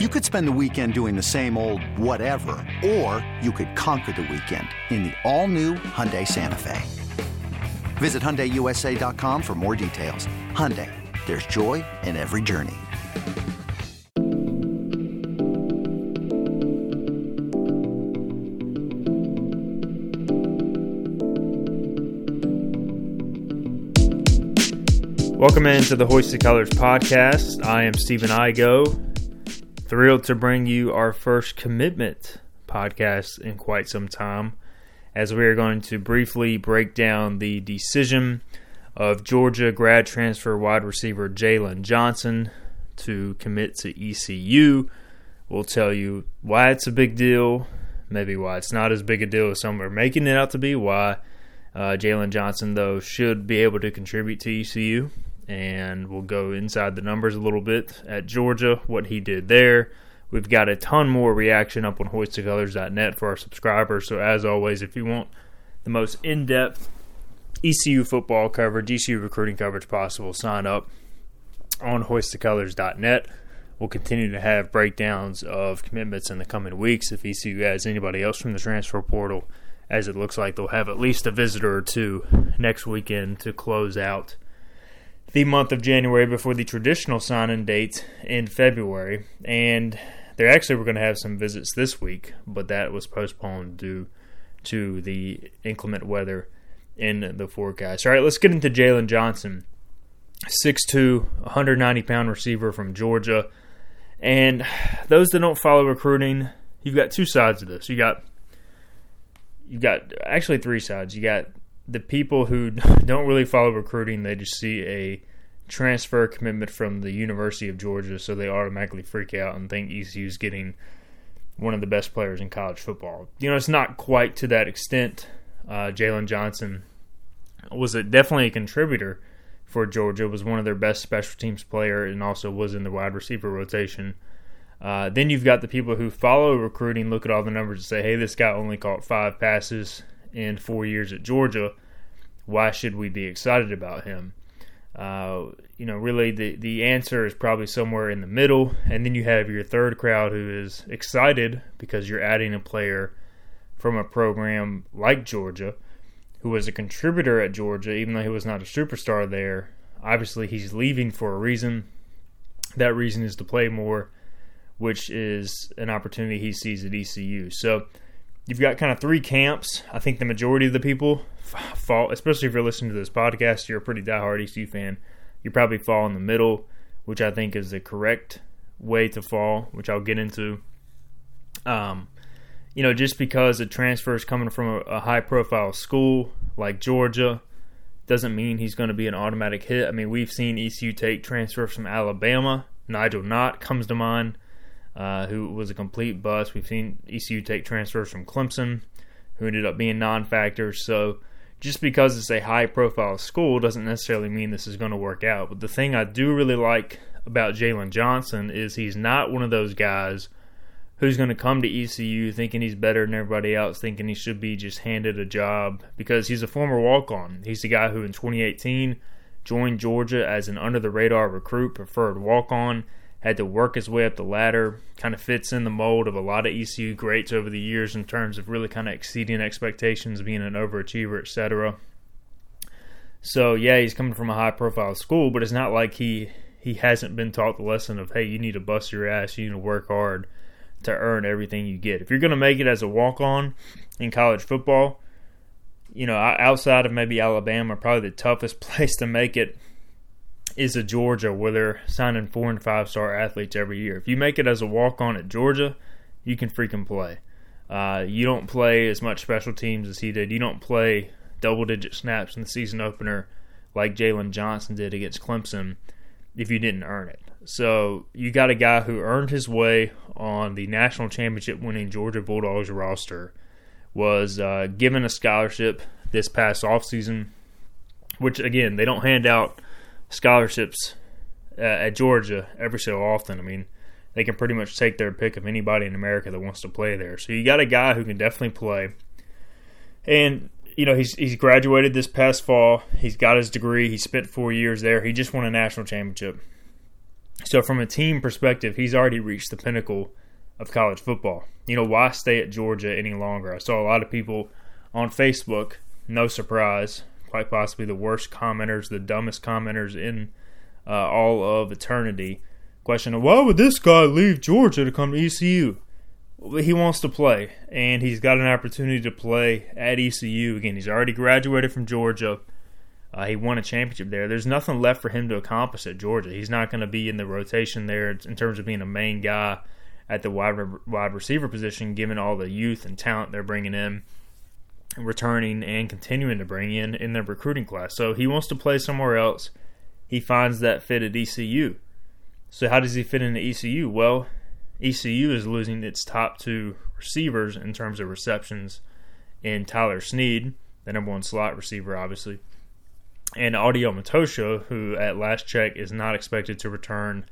You could spend the weekend doing the same old whatever, or you could conquer the weekend in the all-new Hyundai Santa Fe. Visit HyundaiUSA.com for more details. Hyundai, there's joy in every journey. Welcome into the Hoisted Colors podcast. I am Stephen Igo. Thrilled to bring you our first commitment podcast in quite some time, as we are going to briefly break down the decision of Georgia grad transfer wide receiver Jalen Johnson to commit to ECU. We'll tell you why it's a big deal, maybe why it's not as big a deal as some are making it out to be, why uh, Jalen Johnson, though, should be able to contribute to ECU and we'll go inside the numbers a little bit at Georgia, what he did there. We've got a ton more reaction up on hoistedcolors.net for our subscribers. So, as always, if you want the most in depth ECU football coverage, ECU recruiting coverage possible, sign up on hoistedcolors.net. We'll continue to have breakdowns of commitments in the coming weeks. If ECU has anybody else from the transfer portal, as it looks like they'll have at least a visitor or two next weekend to close out the month of January before the traditional sign-in date in February, and they actually were going to have some visits this week, but that was postponed due to the inclement weather in the forecast. All right, let's get into Jalen Johnson, 6'2", 190 pound receiver from Georgia, and those that don't follow recruiting, you've got two sides of this. You got you got actually three sides. You got the people who don't really follow recruiting, they just see a transfer commitment from the University of Georgia, so they automatically freak out and think ECU is getting one of the best players in college football. You know, it's not quite to that extent. Uh, Jalen Johnson was a, definitely a contributor for Georgia, was one of their best special teams player, and also was in the wide receiver rotation. Uh, then you've got the people who follow recruiting, look at all the numbers, and say, "Hey, this guy only caught five passes in four years at Georgia. Why should we be excited about him? Uh, you know, really the, the answer is probably somewhere in the middle. And then you have your third crowd who is excited because you're adding a player from a program like Georgia who was a contributor at Georgia, even though he was not a superstar there. Obviously, he's leaving for a reason. That reason is to play more, which is an opportunity he sees at ECU. So, you've got kind of three camps. I think the majority of the people fall, especially if you're listening to this podcast, you're a pretty diehard ECU fan. You probably fall in the middle, which I think is the correct way to fall, which I'll get into. Um, you know, just because a transfer is coming from a, a high profile school like Georgia doesn't mean he's going to be an automatic hit. I mean, we've seen ECU take transfers from Alabama. Nigel Knott comes to mind uh, who was a complete bust. We've seen ECU take transfers from Clemson, who ended up being non factors. So just because it's a high profile school doesn't necessarily mean this is going to work out. But the thing I do really like about Jalen Johnson is he's not one of those guys who's going to come to ECU thinking he's better than everybody else, thinking he should be just handed a job because he's a former walk on. He's the guy who in 2018 joined Georgia as an under the radar recruit, preferred walk on had to work his way up the ladder. Kind of fits in the mold of a lot of ECU greats over the years in terms of really kind of exceeding expectations, being an overachiever, etc. So yeah, he's coming from a high profile school, but it's not like he he hasn't been taught the lesson of hey, you need to bust your ass, you need to work hard to earn everything you get. If you're going to make it as a walk on in college football, you know, outside of maybe Alabama, probably the toughest place to make it is a Georgia where they're signing four and five star athletes every year. If you make it as a walk on at Georgia, you can freaking play. Uh, you don't play as much special teams as he did. You don't play double digit snaps in the season opener like Jalen Johnson did against Clemson if you didn't earn it. So you got a guy who earned his way on the national championship winning Georgia Bulldogs roster, was uh, given a scholarship this past offseason, which again, they don't hand out scholarships uh, at Georgia every so often. I mean, they can pretty much take their pick of anybody in America that wants to play there. So you got a guy who can definitely play. And you know, he's he's graduated this past fall. He's got his degree. He spent 4 years there. He just won a national championship. So, from a team perspective, he's already reached the pinnacle of college football. You know, why stay at Georgia any longer? I saw a lot of people on Facebook, no surprise, quite possibly the worst commenters, the dumbest commenters in uh, all of eternity, questioning why would this guy leave Georgia to come to ECU? He wants to play, and he's got an opportunity to play at ECU. Again, he's already graduated from Georgia. Uh, he won a championship there. There's nothing left for him to accomplish at Georgia. He's not going to be in the rotation there in terms of being a main guy at the wide wide receiver position, given all the youth and talent they're bringing in, returning and continuing to bring in in their recruiting class. So he wants to play somewhere else. He finds that fit at ECU. So how does he fit into ECU? Well, ECU is losing its top two receivers in terms of receptions in Tyler Snead, the number one slot receiver, obviously, and Audie Omotosho, who at last check is not expected to return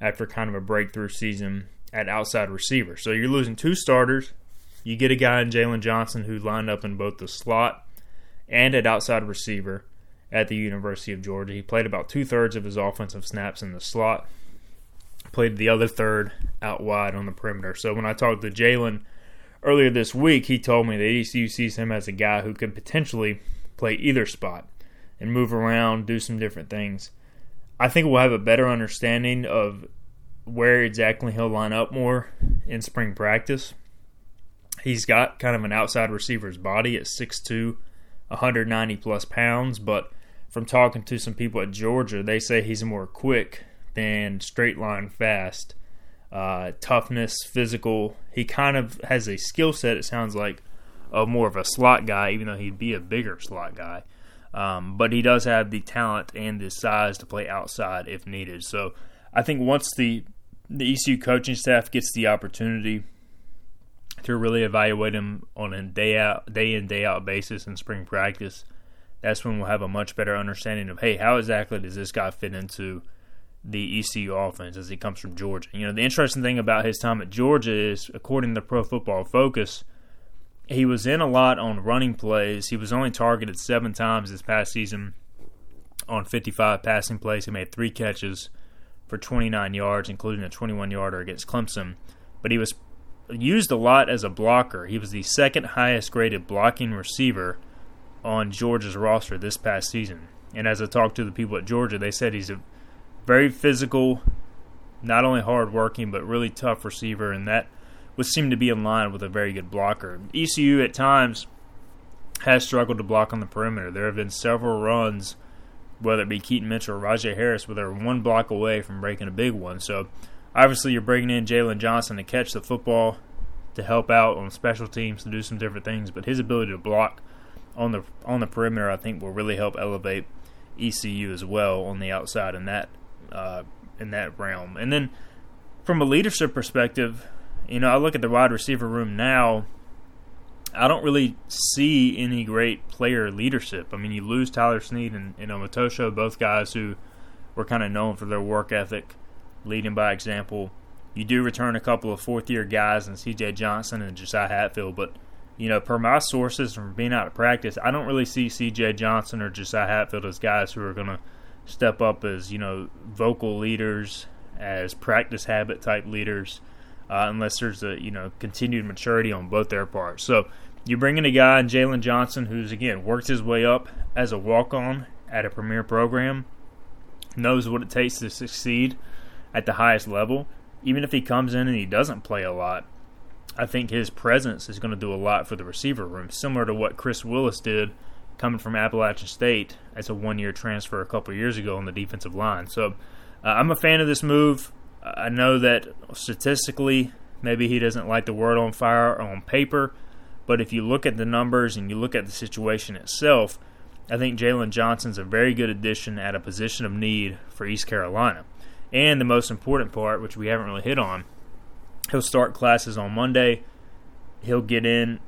after kind of a breakthrough season at outside receiver. So you're losing two starters. You get a guy in Jalen Johnson who lined up in both the slot and at outside receiver at the University of Georgia. He played about two thirds of his offensive snaps in the slot, played the other third out wide on the perimeter. So when I talked to Jalen earlier this week, he told me that ECU sees him as a guy who could potentially play either spot and move around, do some different things. I think we'll have a better understanding of where exactly he'll line up more in spring practice. He's got kind of an outside receiver's body at 6'2, 190 plus pounds, but from talking to some people at Georgia, they say he's more quick than straight line fast. Uh, toughness, physical. He kind of has a skill set, it sounds like, of more of a slot guy, even though he'd be a bigger slot guy. Um, but he does have the talent and the size to play outside if needed. So I think once the the ECU coaching staff gets the opportunity to really evaluate him on a day out, day in, day out basis in spring practice, that's when we'll have a much better understanding of hey, how exactly does this guy fit into the ECU offense as he comes from Georgia? You know, the interesting thing about his time at Georgia is, according to Pro Football Focus, he was in a lot on running plays. He was only targeted seven times this past season on 55 passing plays. He made three catches for 29 yards, including a 21 yarder against Clemson. But he was used a lot as a blocker. He was the second highest graded blocking receiver on Georgia's roster this past season. And as I talked to the people at Georgia, they said he's a very physical, not only hard working, but really tough receiver, and that would seem to be in line with a very good blocker. ECU at times has struggled to block on the perimeter. There have been several runs whether it be Keaton Mitchell or Rahjai Harris, where they're one block away from breaking a big one. So obviously, you're bringing in Jalen Johnson to catch the football, to help out on special teams, to do some different things. But his ability to block on the on the perimeter, I think, will really help elevate ECU as well on the outside in that uh, in that realm. And then from a leadership perspective, you know, I look at the wide receiver room now I don't really see any great player leadership. I mean, you lose Tyler Snead and, and Omotosho, both guys who were kind of known for their work ethic, leading by example. You do return a couple of fourth year guys and C.J. Johnson and Josiah Hatfield, but you know, per my sources from being out of practice, I don't really see C.J. Johnson or Josiah Hatfield as guys who are going to step up as you know vocal leaders, as practice habit type leaders, uh, unless there's a you know continued maturity on both their parts. So you bring in a guy in Jalen Johnson who's again worked his way up as a walk on at a premier program, knows what it takes to succeed at the highest level. Even if he comes in and he doesn't play a lot, I think his presence is going to do a lot for the receiver room, similar to what Chris Willis did coming from Appalachian State as a one year transfer a couple years ago on the defensive line. So uh, I'm a fan of this move. I know that statistically, maybe he doesn't light the word on fire on paper but if you look at the numbers and you look at the situation itself, I think Jalen Johnson's a very good addition at a position of need for East Carolina. And the most important part, which we haven't really hit on, he'll start classes on Monday. He'll get in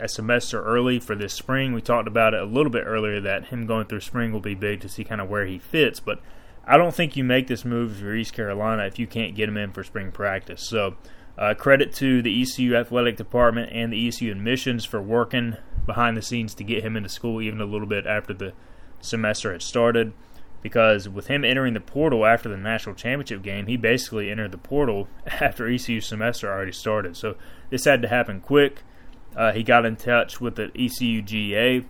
a semester early for this spring. We talked about it a little bit earlier that him going through spring will be big to see kind of where he fits. But I don't think you make this move for East Carolina if you can't get him in for spring practice. So uh, credit to the ECU athletic department and the ECU admissions for working behind the scenes to get him into school even a little bit after the semester had started. Because with him entering the portal after the national championship game, he basically entered the portal after ECU semester already started. So this had to happen quick. Uh, he got in touch with the ECU GA,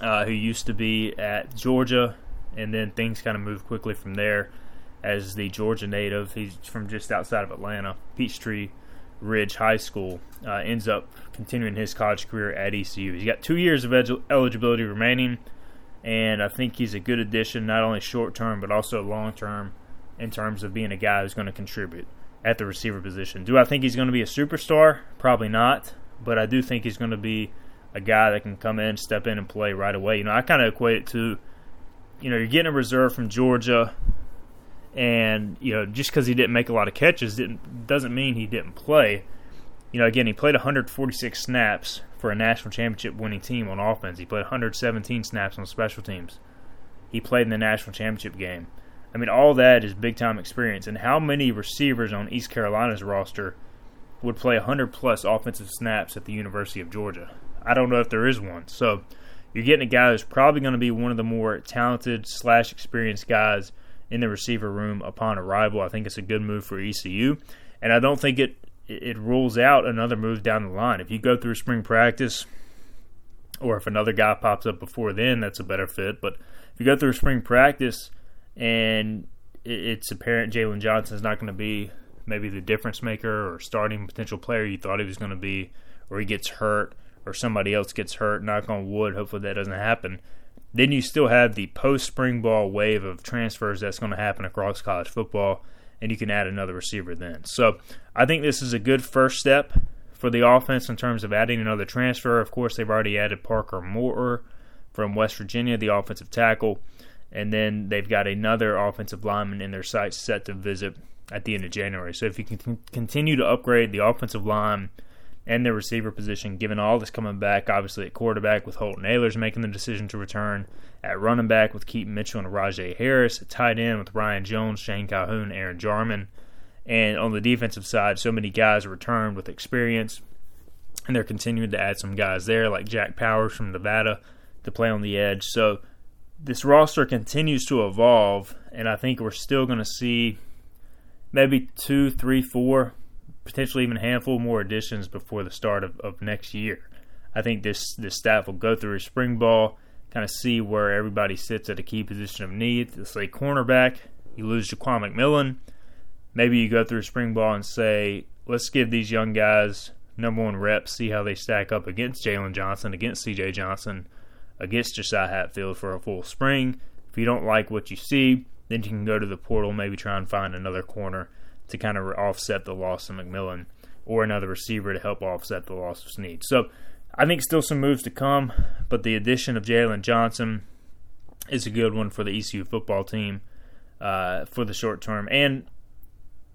uh, who used to be at Georgia, and then things kind of moved quickly from there. As the Georgia native, he's from just outside of Atlanta, Peachtree Ridge High School, uh, ends up continuing his college career at ECU. He's got two years of eligibility remaining and I think he's a good addition, not only short term but also long term, in terms of being a guy who's going to contribute at the receiver position. Do I think he's going to be a superstar? Probably not, but I do think he's going to be a guy that can come in, step in, and play right away. You know, I kind of equate it to, you know, you're getting a reserve from Georgia, and you know, just because he didn't make a lot of catches didn't doesn't mean he didn't play. You know, again, he played 146 snaps for a national championship winning team on offense. He played 117 snaps on special teams. He played in the national championship game. I mean, all that is big time experience. And how many receivers on East Carolina's roster would play 100 plus offensive snaps at the University of Georgia? I don't know if there is one. So you're getting a guy who's probably going to be one of the more talented slash experienced guys in the receiver room upon arrival. I think it's a good move for ECU, and I don't think it it rules out another move down the line. If you go through spring practice, or if another guy pops up before then, that's a better fit. But if you go through spring practice and it's apparent Jalen Johnson is not going to be maybe the difference maker or starting potential player you thought he was going to be, or he gets hurt, or somebody else gets hurt, knock on wood, hopefully that doesn't happen. Then you still have the post spring ball wave of transfers that's going to happen across college football and you can add another receiver then. So I think this is a good first step for the offense in terms of adding another transfer. Of course, they've already added Parker Moore from West Virginia, the offensive tackle, and then they've got another offensive lineman in their sights set to visit at the end of January. So if you can continue to upgrade the offensive line and their receiver position, given all this coming back, obviously at quarterback with Holton Ahlers making the decision to return, at running back with Keaton Mitchell and Rahjai Harris, at tight end with Ryan Jones, Shane Calhoun, Aaron Jarman, and on the defensive side, so many guys returned with experience, and they're continuing to add some guys there like Jack Powers from Nevada to play on the edge. So this roster continues to evolve, and I think we're still going to see maybe two, three, four potentially even a handful more additions before the start of, of next year. I think this this staff will go through a spring ball, kind of see where everybody sits at a key position of need. Let's say cornerback, you lose Jaquan McMillan. Maybe you go through a spring ball and say, let's give these young guys number one reps, see how they stack up against Jalen Johnson, against C.J. Johnson, against Josiah Hatfield for a full spring. If you don't like what you see, then you can go to the portal, maybe try and find another corner to kind of offset the loss of McMillan or another receiver to help offset the loss of Snead. So I think still some moves to come, but the addition of Jalen Johnson is a good one for the ECU football team uh, for the short term. And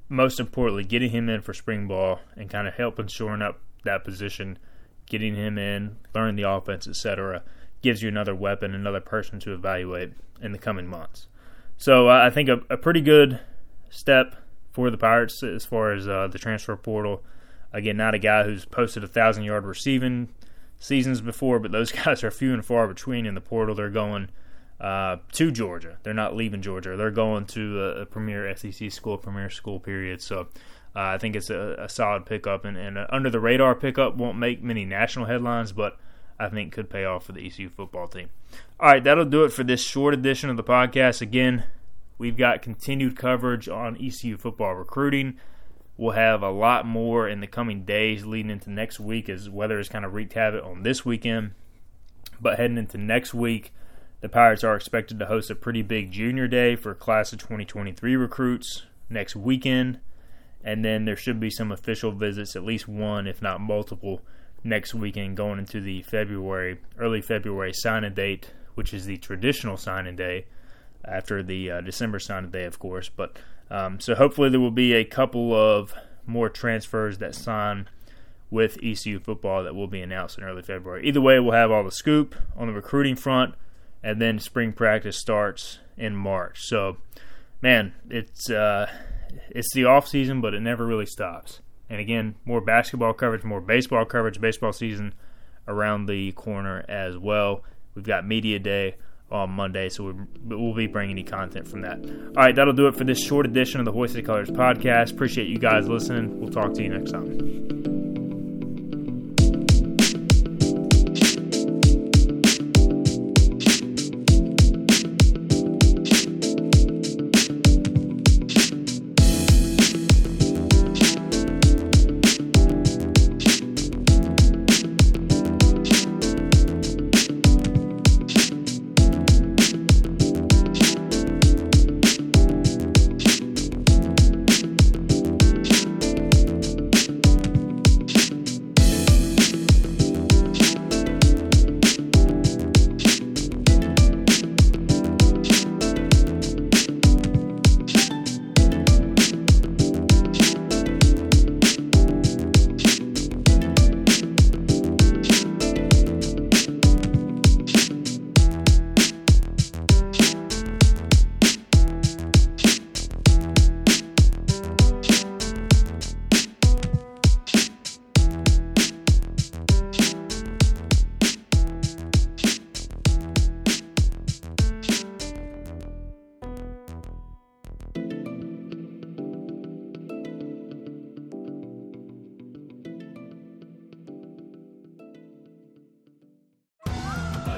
most importantly, getting him in for spring ball and kind of helping shoring up that position, getting him in, learning the offense, etc., gives you another weapon, another person to evaluate in the coming months. So uh, I think a, a pretty good step for the Pirates as far as uh, the transfer portal. Again, not a guy who's posted a thousand yard receiving seasons before, but those guys are few and far between in the portal. They're going uh, to Georgia. They're not leaving Georgia. They're going to a, a premier SEC school, premier school period. So uh, I think it's a, a solid pickup and, and under the radar pickup. Won't make many national headlines, but I think could pay off for the ECU football team. All right, that'll do it for this short edition of the podcast. Again, We've got continued coverage on ECU football recruiting. We'll have a lot more in the coming days leading into next week as weather has kind of wreaked havoc on this weekend. But heading into next week, the Pirates are expected to host a pretty big junior day for class of 2023 recruits next weekend. And then there should be some official visits, at least one, if not multiple, next weekend going into the February, early February signing date, which is the traditional signing day after the uh, December signing day, of course. But um, so hopefully there will be a couple of more transfers that sign with ECU football that will be announced in early February. Either way, we'll have all the scoop on the recruiting front, and then spring practice starts in March. So, man, it's uh, it's the off season, but it never really stops. And again, more basketball coverage, more baseball coverage, baseball season around the corner as well. We've got media day on Monday, so we we'll be bringing you content from that. All right, that'll do it for this short edition of the Hoisted Colors podcast. Appreciate you guys listening. We'll talk to you next time.